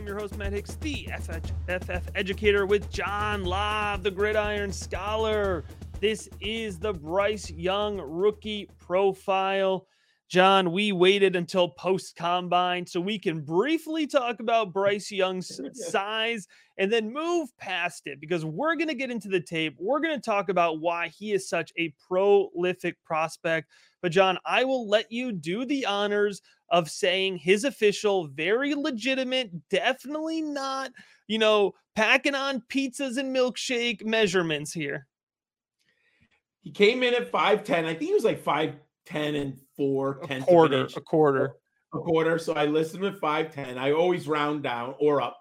I'm your host, Matt Hicks, the FF, educator with John Lobb, the Gridiron Scholar. This is the Bryce Young rookie profile. John, we waited until post combine so we can briefly talk about Bryce Young's size and then move past it because we're going to get into the tape. We're going to talk about why he is such a prolific prospect. But, John, I will let you do the honors of saying his official, very legitimate, definitely not, you know, packing on pizzas and milkshake measurements here. He came in at 5'10. I think he was like 5'10 and 4 A tenths of an quarter, a quarter. a quarter. So I listed him at 5'10. I always round down or up.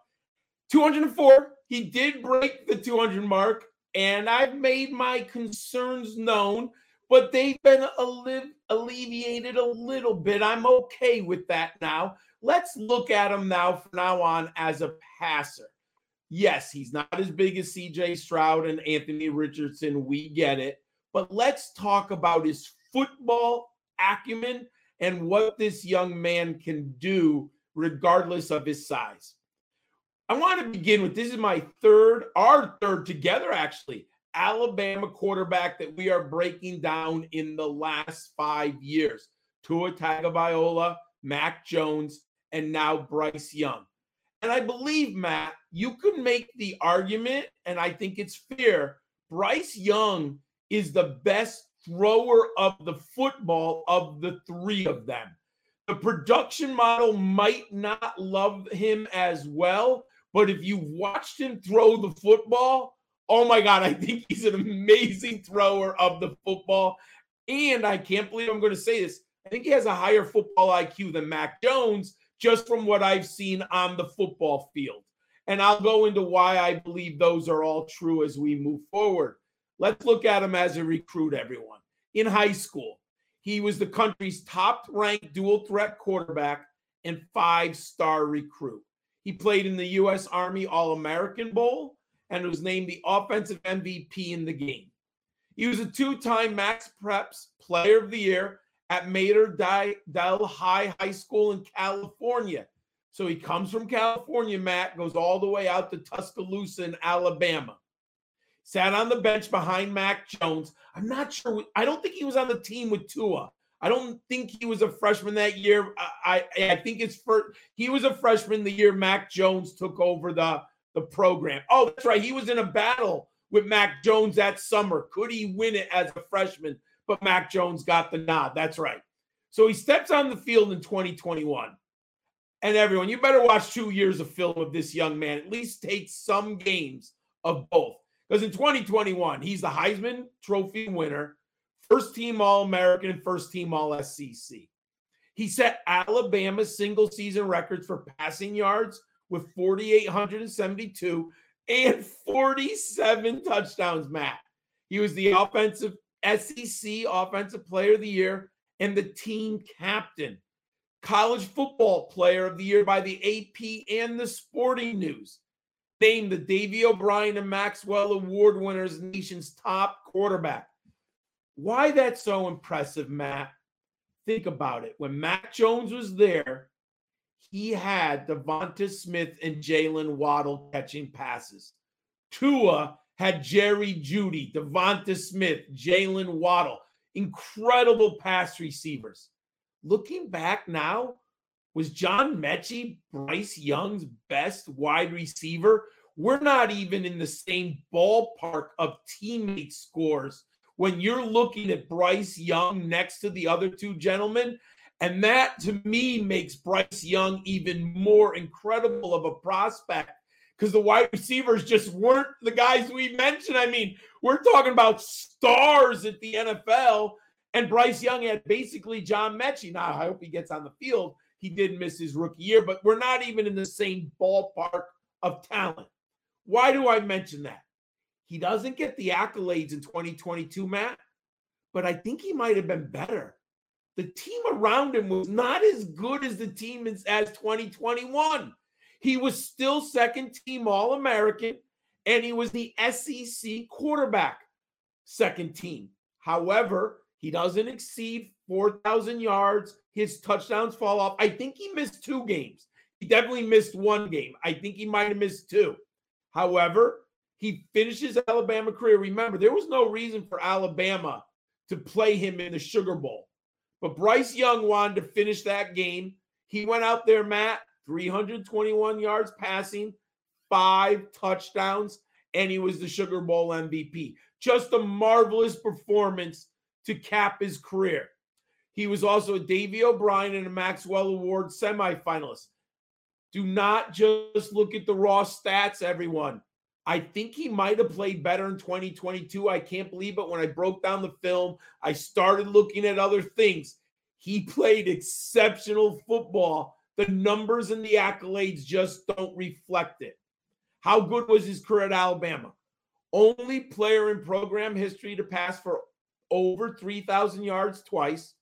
204. He did break the 200 mark, and I've made my concerns known, but they've been alle- alleviated a little bit. I'm okay with that now. Let's look at him now from now on as a passer. Yes, he's not as big as CJ Stroud and Anthony Richardson. We get it. But let's talk about his football acumen and what this young man can do regardless of his size. I want to begin with this is my third, our third together actually, Alabama quarterback that we are breaking down in the last five years. Tua Tagovailoa, Mac Jones, and now Bryce Young. And I believe, Matt, you can make the argument, and I think it's fair. Bryce Young is the best thrower of the football of the three of them. The production model might not love him as well, but if you've watched him throw the football, oh my God, I think he's an amazing thrower of the football. And I can't believe I'm going to say this. I think he has a higher football IQ than Mac Jones, just from what I've seen on the football field. And I'll go into why I believe those are all true as we move forward. Let's look at him as a recruit, everyone. In high school, he was the country's top ranked dual threat quarterback and five star recruit. He played in the U.S. Army All American Bowl and was named the offensive MVP in the game. He was a two time Max Preps Player of the Year at Mater Dei High High School in California. So he comes from California, Matt, goes all the way out to Tuscaloosa in Alabama. Sat on the bench behind Mac Jones. I'm not sure. I don't think he was on the team with Tua. I don't think he was a freshman that year. I I, I think it's for he was a freshman the year Mac Jones took over the the program. Oh, that's right. He was in a battle with Mac Jones that summer. Could he win it as a freshman? But Mac Jones got the nod. That's right. So he steps on the field in 2021. And everyone, you better watch two years of film of this young man. At least take some games of both. Because in 2021, he's the Heisman Trophy winner, first team All American, and first team All SEC. He set Alabama single season records for passing yards with 4,872 and 47 touchdowns, Matt. He was the offensive SEC Offensive Player of the Year and the team captain. College Football Player of the Year by the AP and the Sporting News. Named the Davy O'Brien and Maxwell Award winners, nation's top quarterback. Why that's so impressive, Matt? Think about it. When Mac Jones was there, he had Devonta Smith and Jalen Waddle catching passes. Tua had Jerry Jeudy, Devonta Smith, Jalen Waddle, incredible pass receivers. Looking back now, was John Metchie Bryce Young's best wide receiver? We're not even in the same ballpark of teammate scores when you're looking at Bryce Young next to the other two gentlemen. And that to me makes Bryce Young even more incredible of a prospect because the wide receivers just weren't the guys we mentioned. I mean, we're talking about stars at the NFL, and Bryce Young had basically John Metchie. Now, I hope he gets on the field. He did miss his rookie year, but we're not even in the same ballpark of talent. Why do I mention that? He doesn't get the accolades in 2022, Matt, but I think he might have been better. The team around him was not as good as the team as, as 2021. He was still second team All American, and he was the SEC quarterback, second team. However, he doesn't exceed 4,000 yards. His touchdowns fall off. I think he missed two games. He definitely missed one game. I think he might have missed two. However, he finishes Alabama career. Remember, there was no reason for Alabama to play him in the Sugar Bowl. But Bryce Young wanted to finish that game. He went out there, Matt, 321 yards passing, five touchdowns, and he was the Sugar Bowl MVP. Just a marvelous performance to cap his career. He was also a Davy O'Brien and a Maxwell Award semifinalist. Do not just look at the raw stats, everyone. I think he might have played better in 2022. I can't believe it. When I broke down the film, I started looking at other things. He played exceptional football. The numbers and the accolades just don't reflect it. How good was his career at Alabama? Only player in program history to pass for over 3,000 yards twice.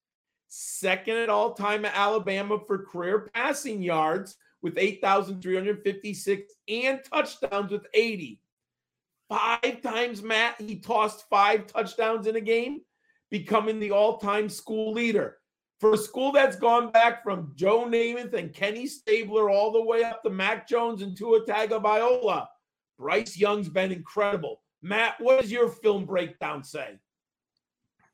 Second at all time at Alabama for career passing yards with 8,356 and touchdowns with 80. Five times, Matt, he tossed five touchdowns in a game, becoming the all time school leader. For a school that's gone back from Joe Namath and Kenny Stabler all the way up to Mac Jones and Tua Tagovailoa, Bryce Young's been incredible. Matt, what does your film breakdown say?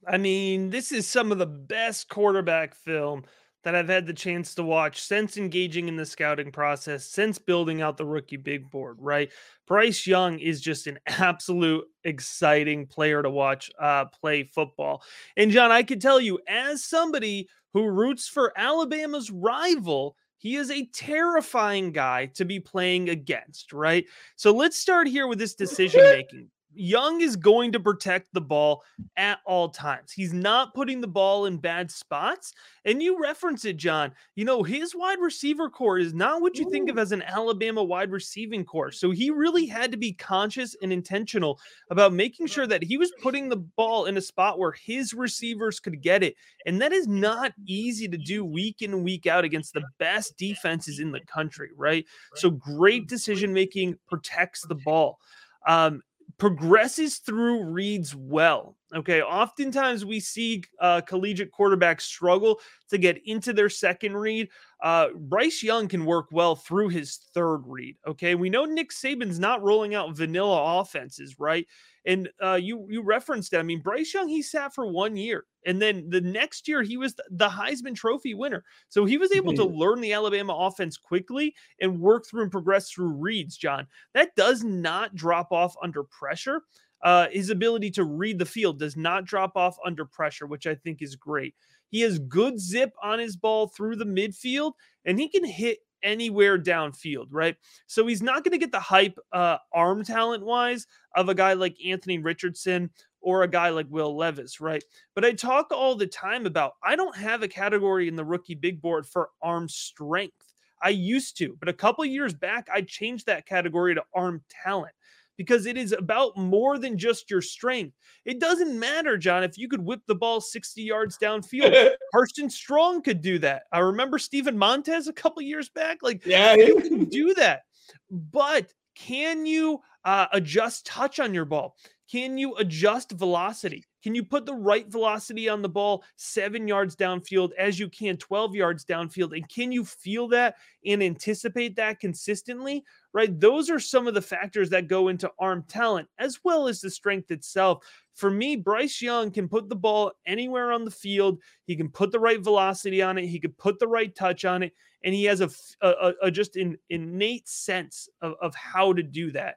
I mean, this is some of the best quarterback film that I've had the chance to watch since engaging in the scouting process, since building out the rookie big board, right? Bryce Young is just an absolute exciting player to watch uh, play football. And John, I can tell you, as somebody who roots for Alabama's rival, he is a terrifying guy to be playing against, right? So let's start here with this decision making. Young is going to protect the ball at all times. He's not putting the ball in bad spots. And you reference it, John. You know, his wide receiver core is not what you think of as an Alabama wide receiving core. So he really had to be conscious and intentional about making sure that he was putting the ball in a spot where his receivers could get it. And that is not easy to do week in and week out against the best defenses in the country, right? So great decision making protects the ball. Um, progresses through reads well. Okay. Oftentimes we see uh, collegiate quarterbacks struggle to get into their second read. Uh, Bryce Young can work well through his third read. Okay. We know Nick Saban's not rolling out vanilla offenses, right? And uh, you you referenced it. I mean, Bryce Young, he sat for one year, and then the next year he was the Heisman Trophy winner. So he was able to learn the Alabama offense quickly and work through and progress through reads. John, that does not drop off under pressure. Uh, his ability to read the field does not drop off under pressure, which I think is great. He has good zip on his ball through the midfield, and he can hit anywhere downfield, right? So he's not going to get the hype uh, arm talent wise of a guy like Anthony Richardson or a guy like Will Levis, right? But I talk all the time about I don't have a category in the rookie big board for arm strength. I used to, but a couple years back, I changed that category to arm talent because it is about more than just your strength. It doesn't matter, John, if you could whip the ball 60 yards downfield. Carson Strong could do that. I remember Steven Montez a couple years back. Like, Yeah, you can do that. But can you uh, adjust touch on your ball? Can you adjust velocity? Can you put the right velocity on the ball seven yards downfield as you can 12 yards downfield? And can you feel that and anticipate that consistently? Right? Those are some of the factors that go into arm talent as well as the strength itself. For me, Bryce Young can put the ball anywhere on the field. He can put the right velocity on it. He could put the right touch on it. And he has a, a, a just an innate sense of, of how to do that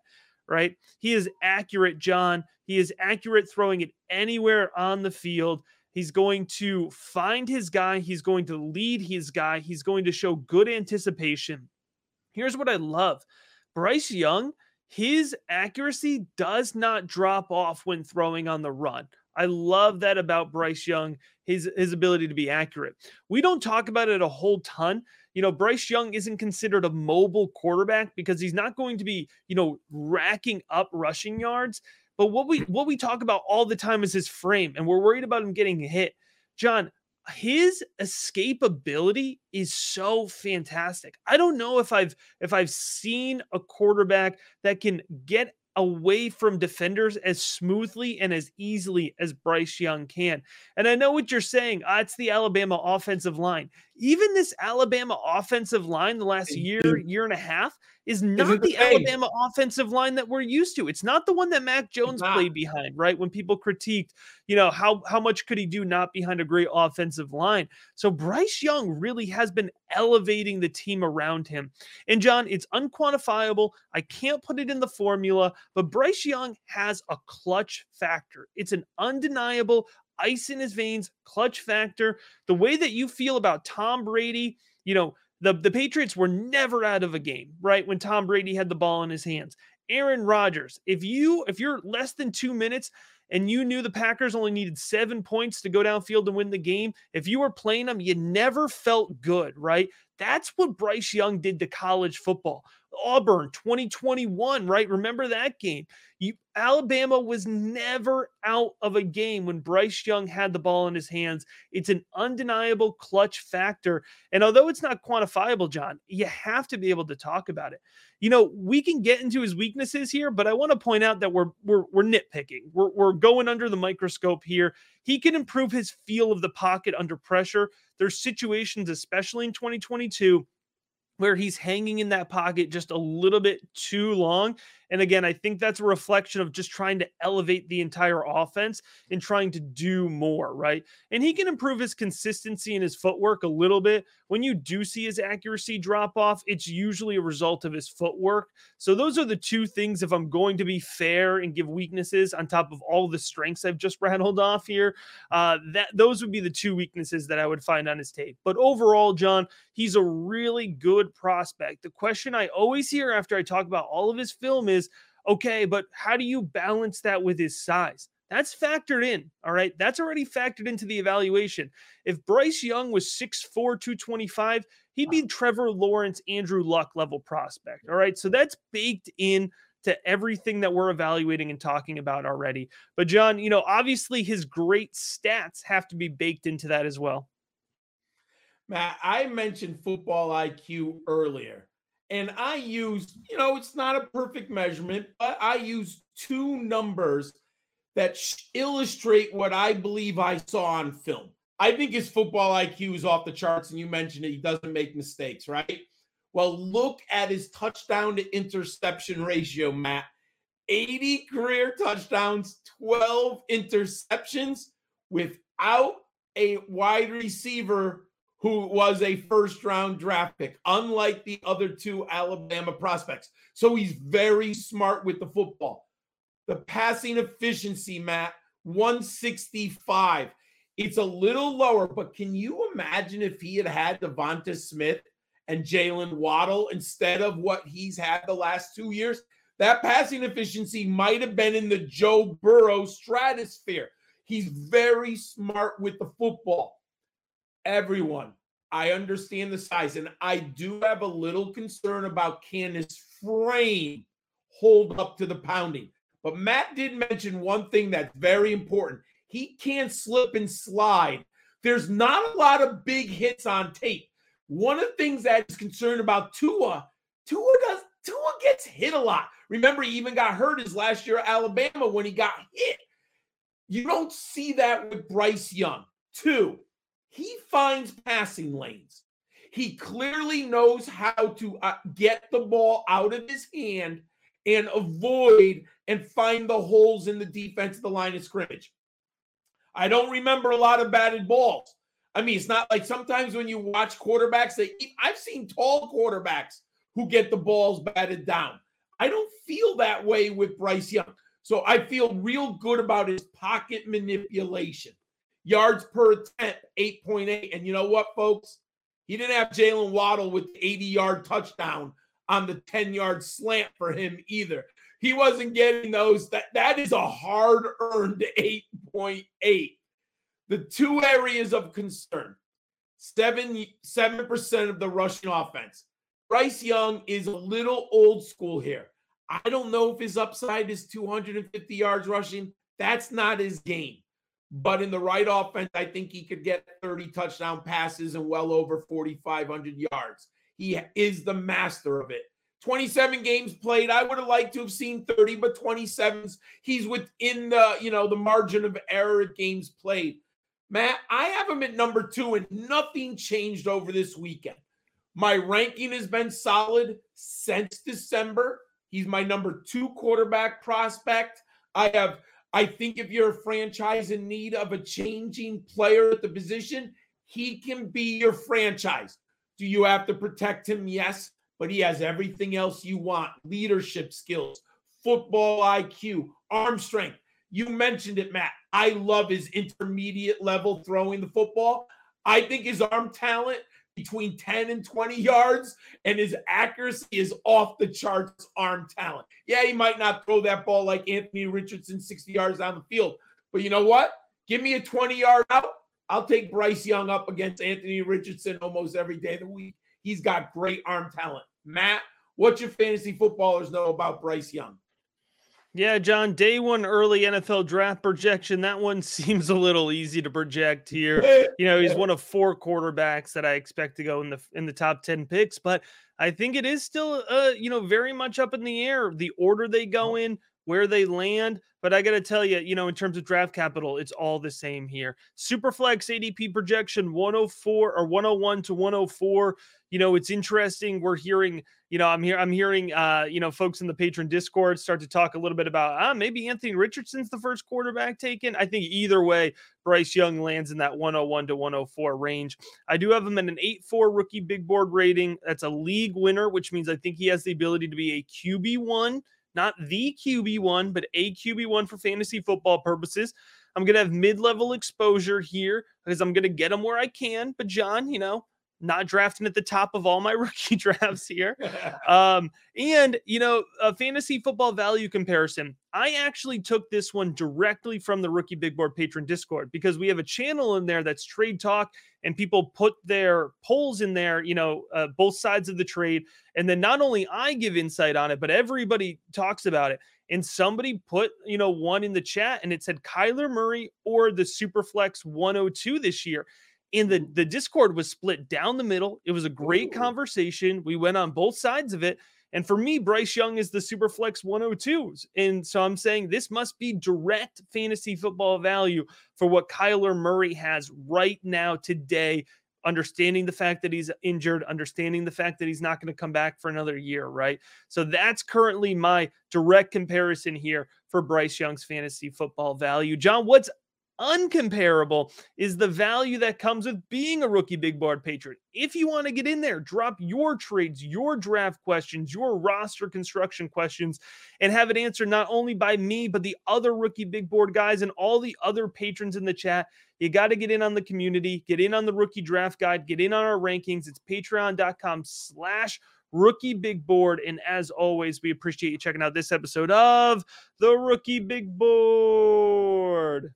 right? He is accurate, John. He is accurate throwing it anywhere on the field. He's going to find his guy. He's going to lead his guy. He's going to show good anticipation. Here's what I love Bryce Young, his accuracy does not drop off when throwing on the run. I love that about Bryce Young, his his ability to be accurate. We don't talk about it a whole ton you know, Bryce Young isn't considered a mobile quarterback because he's not going to be, you know, racking up rushing yards. But what we what we talk about all the time is his frame, and we're worried about him getting hit. John, his escapability is so fantastic. I don't know if I've if I've seen a quarterback that can get away from defenders as smoothly and as easily as Bryce Young can. And I know what you're saying. Uh, it's the Alabama offensive line. Even this Alabama offensive line, the last year, year and a half, is not the, the Alabama offensive line that we're used to. It's not the one that Mac Jones played behind, right? When people critiqued, you know, how how much could he do not behind a great offensive line? So Bryce Young really has been elevating the team around him. And John, it's unquantifiable. I can't put it in the formula, but Bryce Young has a clutch factor. It's an undeniable ice in his veins clutch factor. The way that you feel about Tom Brady, you know, the, the Patriots were never out of a game, right? When Tom Brady had the ball in his hands. Aaron Rodgers, if you if you're less than two minutes and you knew the Packers only needed seven points to go downfield and win the game, if you were playing them, you never felt good, right? That's what Bryce Young did to college football. Auburn 2021, right? Remember that game? You, Alabama was never out of a game when Bryce Young had the ball in his hands. It's an undeniable clutch factor. And although it's not quantifiable, John, you have to be able to talk about it. You know, we can get into his weaknesses here, but I want to point out that we're we're, we're nitpicking. We're, we're going under the microscope here. He can improve his feel of the pocket under pressure. There's situations, especially in 2022, where he's hanging in that pocket just a little bit too long. And again, I think that's a reflection of just trying to elevate the entire offense and trying to do more, right? And he can improve his consistency and his footwork a little bit. When you do see his accuracy drop off, it's usually a result of his footwork. So those are the two things if I'm going to be fair and give weaknesses on top of all the strengths I've just rattled off here, uh, that those would be the two weaknesses that I would find on his tape. But overall, John, he's a really good prospect. The question I always hear after I talk about all of his film is is okay, but how do you balance that with his size? That's factored in. All right. That's already factored into the evaluation. If Bryce Young was 6'4, 225, he'd be Trevor Lawrence, Andrew Luck level prospect. All right. So that's baked in to everything that we're evaluating and talking about already. But, John, you know, obviously his great stats have to be baked into that as well. Matt, I mentioned football IQ earlier. And I used, you know, it's not a perfect measurement, but I used two numbers that illustrate what I believe I saw on film. I think his football IQ is off the charts, and you mentioned it. He doesn't make mistakes, right? Well, look at his touchdown to interception ratio, Matt. 80 career touchdowns, 12 interceptions without a wide receiver who was a first round draft pick, unlike the other two Alabama prospects. So he's very smart with the football. The passing efficiency, Matt, 165. It's a little lower, but can you imagine if he had had Devonta Smith and Jalen Waddle instead of what he's had the last two years? That passing efficiency might have been in the Joe Burrow stratosphere. He's very smart with the football everyone. I understand the size, and I do have a little concern about can his frame hold up to the pounding. But Matt did mention one thing that's very important. He can't slip and slide. There's not a lot of big hits on tape. One of the things that is concerned about Tua, Tua does Tua gets hit a lot. Remember, he even got hurt his last year at Alabama when he got hit. You don't see that with Bryce Young. Two, he finds passing lanes. He clearly knows how to uh, get the ball out of his hand and avoid and find the holes in the defense of the line of scrimmage. I don't remember a lot of batted balls. I mean, it's not like sometimes when you watch quarterbacks, they I've seen tall quarterbacks who get the balls batted down. I don't feel that way with Bryce Young. So I feel real good about his pocket manipulation yards per attempt, 8.8. And you know what, folks? He didn't have Jalen Waddle with the 80 yard touchdown on the 10 yard slant for him either. He wasn't getting those. That, that is a hard earned 8.8. The two areas of concern seven, 7% of the rushing offense. Bryce Young is a little old school here. I don't know if his upside is 250 yards rushing. That's not his game. But in the right offense, I think he could get 30 touchdown passes and well over 4,500 yards. He is the master of it. 27 games played. I would have liked to have seen 30, but 27s, he's within the, you know, the margin of error at games played. Matt, I have him at number two, and nothing changed over this weekend. My ranking has been solid since December. He's my number two quarterback prospect. I have, I think if you're a franchise in need of a changing player at the position, he can be your franchise. Do you have to protect him? Yes, but he has everything else you want leadership skills, football IQ, arm strength. You mentioned it, Matt. I love his intermediate level throwing the football. I think his arm talent between 10 and 20 yards, and his accuracy is off the charts arm talent. Yeah, he might not throw that ball like Anthony Richardson 60 yards down the field, but you know what? Give me a 20 yard out. I'll take Bryce Young up against Anthony Richardson almost every day of the week. He's got great arm talent. Matt, what your fantasy footballers know about Bryce Young? Yeah, John, day one early NFL draft projection. That one seems a little easy to project here. You know, he's one of four quarterbacks that I expect to go in the in the top 10 picks, but I think it is still uh, you know, very much up in the air. The order they go in, where they land. But I got to tell you, you know, in terms of draft capital, it's all the same here. Superflex ADP projection 104 or 101 to 104 you know it's interesting we're hearing you know i'm here i'm hearing uh you know folks in the patron discord start to talk a little bit about ah maybe anthony richardson's the first quarterback taken i think either way bryce young lands in that 101 to 104 range i do have him in an 8-4 rookie big board rating that's a league winner which means i think he has the ability to be a qb1 not the qb1 but a qb1 for fantasy football purposes. I'm gonna have mid-level exposure here because i'm gonna get them where i can. But john you know not drafting at the top of all my rookie drafts here. Um, and you know, a fantasy football value comparison. I actually took this one directly from the rookie big board patron Discord because we have a channel in there that's trade talk, and people put their polls in there. You know, uh, both sides of the trade, and then not only I give insight on it, but everybody talks about it. And somebody put, you know, one in the chat and it said Kyler Murray or the Superflex 102 this year and the the discord was split down the middle. It was a great Ooh. conversation. We went on both sides of it. And for me bryce young is the superflex 102s and so i'm saying this must be direct fantasy football value for what kyler murray has right now today understanding the fact that he's injured understanding the fact that he's not going to come back for another year right? So that's currently my direct comparison here for bryce young's fantasy football value. John what's uncomparable is the value that comes with being a rookie big board patron. If you want to get in there, drop your trades, your draft questions, your roster construction questions, and have it answered not only by me, but the other rookie big board guys and all the other patrons in the chat. You got to get in on the community, get in on the rookie draft guide, get in on our rankings. It's patreon.com slash rookie big board. And as always, we appreciate you checking out this episode of the rookie big board.